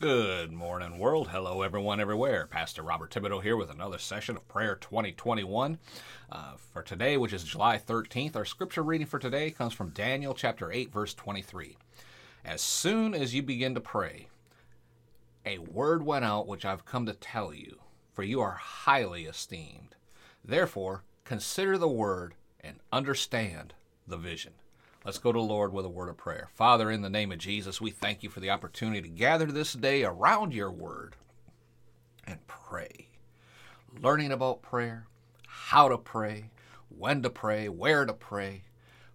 Good morning, world. Hello, everyone, everywhere. Pastor Robert Thibodeau here with another session of Prayer 2021. Uh, for today, which is July 13th, our scripture reading for today comes from Daniel chapter 8, verse 23. As soon as you begin to pray, a word went out which I've come to tell you, for you are highly esteemed. Therefore, consider the word and understand the vision. Let's go to the Lord with a word of prayer. Father, in the name of Jesus, we thank you for the opportunity to gather this day around your word and pray. Learning about prayer, how to pray, when to pray, where to pray.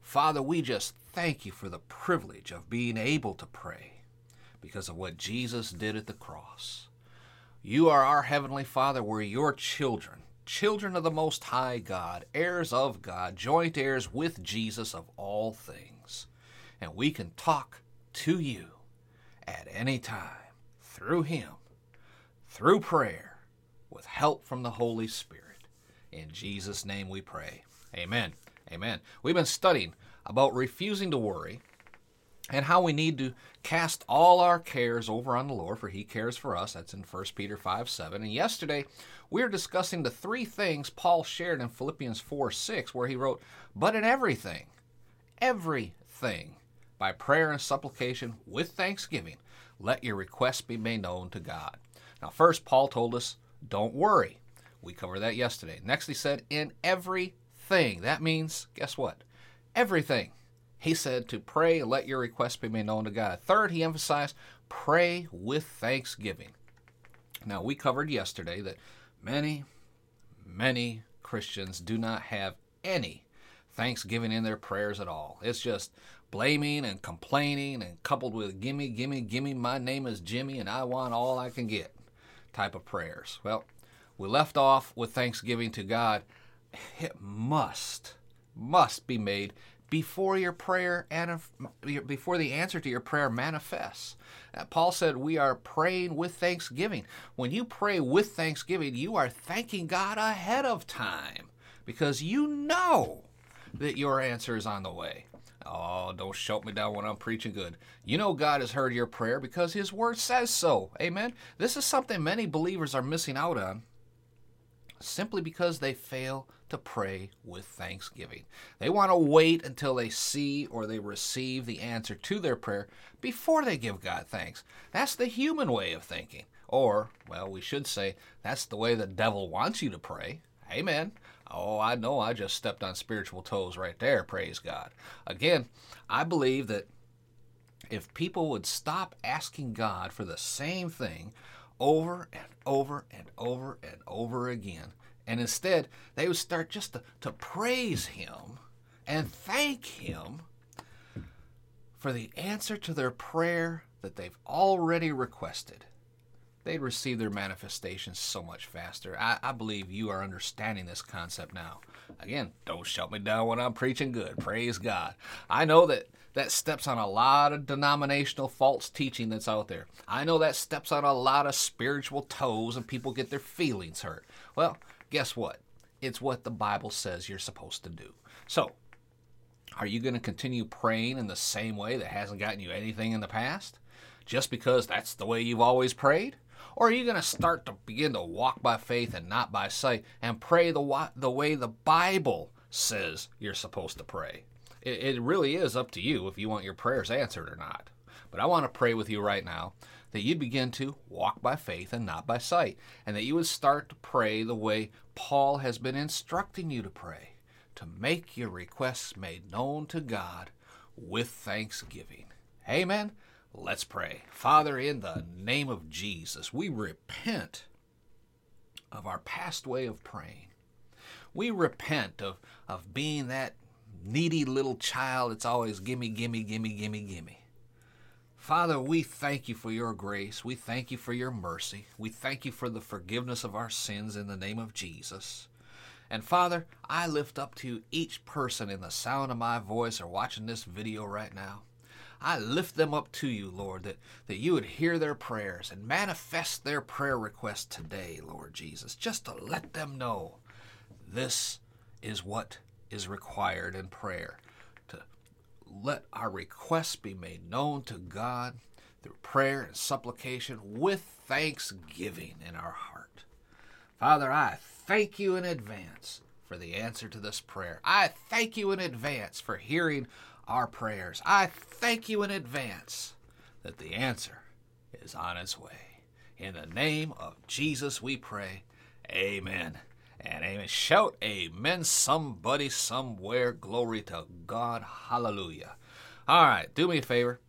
Father, we just thank you for the privilege of being able to pray because of what Jesus did at the cross. You are our Heavenly Father. We're your children children of the Most High God, heirs of God, joint heirs with Jesus of all things. And we can talk to you at any time through Him, through prayer, with help from the Holy Spirit. In Jesus' name we pray. Amen. Amen. We've been studying about refusing to worry and how we need to cast all our cares over on the Lord, for He cares for us. That's in 1 Peter 5 7. And yesterday, we were discussing the three things Paul shared in Philippians 4 6, where he wrote, But in everything, everything, by prayer and supplication with thanksgiving, let your requests be made known to God. Now, first, Paul told us, Don't worry. We covered that yesterday. Next, he said, In everything. That means, guess what? Everything he said to pray and let your requests be made known to God. Third, he emphasized pray with thanksgiving. Now, we covered yesterday that many, many Christians do not have any thanksgiving in their prayers at all. It's just blaming and complaining and coupled with gimme, gimme, gimme, my name is Jimmy and I want all I can get type of prayers. Well, we left off with thanksgiving to God. It must, must be made before your prayer and before the answer to your prayer manifests. Uh, Paul said we are praying with thanksgiving. When you pray with thanksgiving, you are thanking God ahead of time because you know that your answer is on the way. Oh, don't shout me down when I'm preaching good. You know God has heard your prayer because His Word says so. Amen. This is something many believers are missing out on simply because they fail to pray with thanksgiving. They want to wait until they see or they receive the answer to their prayer before they give God thanks. That's the human way of thinking. Or, well, we should say, that's the way the devil wants you to pray. Amen. Oh, I know I just stepped on spiritual toes right there, praise God. Again, I believe that if people would stop asking God for the same thing over and over and over and over again, and instead, they would start just to, to praise Him and thank Him for the answer to their prayer that they've already requested. They'd receive their manifestations so much faster. I, I believe you are understanding this concept now. Again, don't shut me down when I'm preaching good. Praise God. I know that that steps on a lot of denominational false teaching that's out there. I know that steps on a lot of spiritual toes and people get their feelings hurt. Well, guess what? It's what the Bible says you're supposed to do. So, are you going to continue praying in the same way that hasn't gotten you anything in the past? Just because that's the way you've always prayed? Or are you going to start to begin to walk by faith and not by sight and pray the, the way the Bible says you're supposed to pray? It, it really is up to you if you want your prayers answered or not. But I want to pray with you right now that you'd begin to walk by faith and not by sight, and that you would start to pray the way Paul has been instructing you to pray, to make your requests made known to God with thanksgiving. Amen. Let's pray. Father, in the name of Jesus, we repent of our past way of praying. We repent of, of being that needy little child that's always gimme, gimme, gimme, gimme, gimme. Father, we thank you for your grace. We thank you for your mercy. We thank you for the forgiveness of our sins in the name of Jesus. And Father, I lift up to each person in the sound of my voice or watching this video right now. I lift them up to you, Lord, that, that you would hear their prayers and manifest their prayer request today, Lord Jesus, just to let them know this is what is required in prayer To let our requests be made known to God, through prayer and supplication with thanksgiving in our heart. Father, I thank you in advance for the answer to this prayer. I thank you in advance for hearing our prayers. I thank you in advance that the answer is on its way. In the name of Jesus, we pray. Amen. And amen. Shout amen, somebody, somewhere. Glory to God. Hallelujah. All right, do me a favor.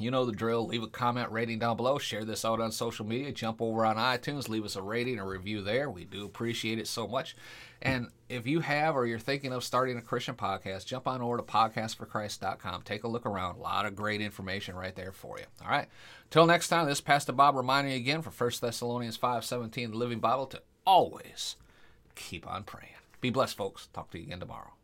You know the drill. Leave a comment rating down below. Share this out on social media. Jump over on iTunes. Leave us a rating, a review there. We do appreciate it so much. And if you have or you're thinking of starting a Christian podcast, jump on over to podcastforchrist.com. Take a look around. A lot of great information right there for you. All right. Till next time, this is Pastor Bob reminding you again for 1 Thessalonians 5.17, the Living Bible, to always keep on praying. Be blessed, folks. Talk to you again tomorrow.